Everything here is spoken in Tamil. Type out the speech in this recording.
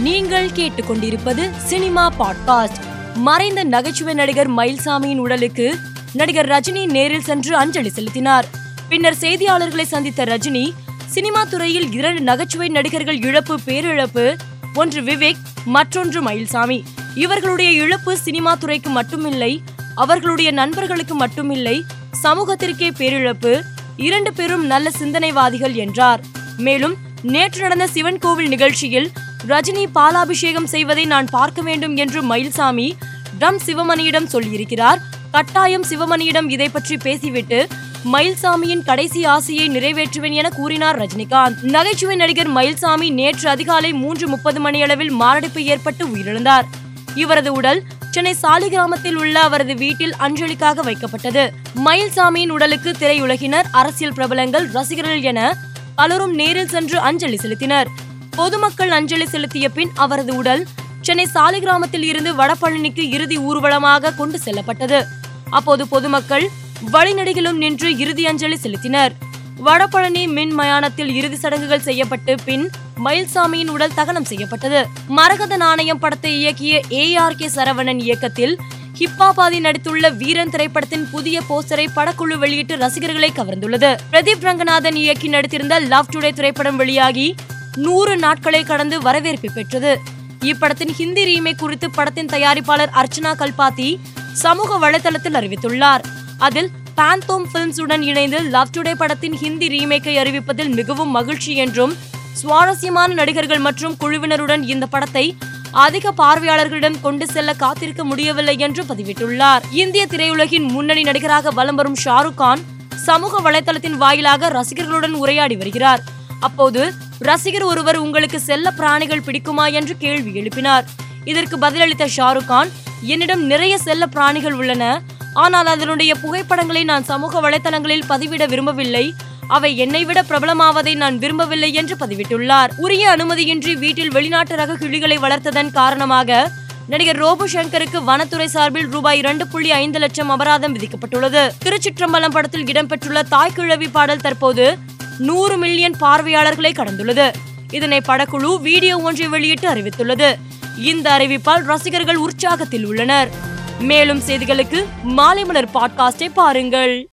நீங்கள் கேட்டுக்கொண்டிருப்பது சினிமா பாட்காஸ்ட். மறைந்த நகைச்சுவை நடிகர் மயில்சாமியின் உடலுக்கு நடிகர் ரஜினி நேரில் சென்று அஞ்சலி செலுத்தினார். பின்னர் செய்தியாளர்களை சந்தித்த ரஜினி சினிமா துறையில் இரண்டு நகைச்சுவை நடிகர்கள் இழப்பு பேரிழப்பு ஒன்று விவேக் மற்றொன்று மயில்சாமி. இவர்களுடைய இழப்பு சினிமா துறைக்கு மட்டுமில்லை அவர்களுடைய நண்பர்களுக்கு மட்டுமில்லை சமூகத்திற்கே பேரிழப்பு இரண்டு பேரும் நல்ல சிந்தனைவாதிகள் என்றார். மேலும் நேற்று நடந்த சிவன் கோவில் நிகழ்ச்சியில் ரஜினி பாலாபிஷேகம் செய்வதை நான் பார்க்க வேண்டும் என்று மயில்சாமி ட்ரம் சிவமணியிடம் சொல்லியிருக்கிறார். கட்டாயம் சிவமணியிடம் இதை பற்றி பேசிவிட்டு மயில்சாமியின் கடைசி ஆசையை நிறைவேற்றுவேன் என கூறினார் ரஜினிகாந்த். நகைச்சுவை நடிகர் மயில்சாமி நேற்று அதிகாலை மூன்று முப்பது மணியளவில் மாரடைப்பு ஏற்பட்டு உயிரிழந்தார். இவரது உடல் சென்னை சாலிகிராமத்தில் உள்ள அவரது வீட்டில் அஞ்சலிக்காக வைக்கப்பட்டது. மயில்சாமியின் உடலுக்கு திரையுலகினர் அரசியல் பிரபலங்கள் ரசிகர்கள் என பலரும் நேரில் சென்று அஞ்சலி செலுத்தினர். பொதுமக்கள் அஞ்சலி செலுத்திய பின் அவரது உடல் சென்னை சாலிகிராமத்தில் இருந்து வடபழனிக்கு இறுதி ஊர்வலமாக கொண்டு செல்லப்பட்டது. அப்போது பொதுமக்கள் வழிநடிகளும் நின்று இறுதி அஞ்சலி செலுத்தினர். வடபழனி மின் மயானத்தில் இறுதி சடங்குகள் செய்யப்பட்டு பின் மயில்சாமியின் உடல் தகனம் செய்யப்பட்டது. மரகத நாணயம் படத்தை இயக்கிய ஏ ஆர் கே சரவணன் இயக்கத்தில் ஹிப்பாபாதி நடித்துள்ள வீரன் திரைப்படத்தின் புதிய போஸ்டரை படக்குழு வெளியிட்டு ரசிகர்களை கவர்ந்துள்ளது. பிரதீப் ரங்கநாதன் இயக்கி நடித்திருந்த லவ் டுடே திரைப்படம் வெளியாகி நூறு நாட்களை கடந்து வரவேற்பு பெற்றது. இப்படத்தின் ஹிந்தி ரீமேக் குறித்து படத்தின் தயாரிப்பாளர் அர்ச்சனா கல்பாத்தி சமூக வலைதளத்தில் அறிவித்துள்ளார். அதில் பேந்தோம் பிலிம்ஸ் உடன் இணைந்து லவ் டுடே படத்தின் ஹிந்தி ரீமேக்கை அறிவிப்பதில் மிகவும் மகிழ்ச்சி என்றும் சுவாரஸ்யமான நடிகர்கள் மற்றும் குழுவினருடன் இந்த படத்தை அதிக பார்வையாளர்களிடம் கொண்டு செல்ல காத்திருக்க முடியவில்லை என்று பதிவிட்டுள்ளார். இந்திய திரையுலகின் முன்னணி நடிகராக வலம் வரும் ஷாருக் கான் சமூக வலைதளத்தின் வாயிலாக ரசிகர்களுடன் உரையாடி வருகிறார். அப்போது ரசிகர் ஒருவர் உங்களுக்கு செல்ல பிராணிகள் பிடிக்குமா என்று கேள்வி எழுப்பினார். இதற்கு பதிலளித்த ஷாருக் கான் என்னிடம் நிறைய செல்ல பிராணிகள் உள்ளன. ஆனால் அதனுடைய புகைப்படங்களை நான் சமூக வலைதளங்களில் பதிவிட விரும்பவில்லை. அவை என்னை விட பிரபலமாவதை நான் விரும்பவில்லை என்று பதிவிட்டுள்ளார். உரிய அனுமதியின்றி வீட்டில் வெளிநாட்டு ரக கிளிகளை வளர்த்ததன் காரணமாக நடிகர் ரோபு சங்கருக்கு வனத்துறை சார்பில் ரூபாய் இரண்டு புள்ளி ஐந்து லட்சம் அபராதம் விதிக்கப்பட்டுள்ளது. திருச்சிற்றம்பலம் படத்தில் இடம்பெற்றுள்ள தாய் கிழவி பாடல் தற்போது நூறு மில்லியன் பார்வையாளர்களை கடந்துள்ளது. இதனை படக்குழு வீடியோ ஒன்றை வெளியிட்டு அறிவித்துள்ளது. இந்த அறிவிப்பால் ரசிகர்கள் உற்சாகத்தில் உள்ளனர். மேலும் செய்திகளுக்கு மாலை மலர் பாட்காஸ்டை பாருங்கள்.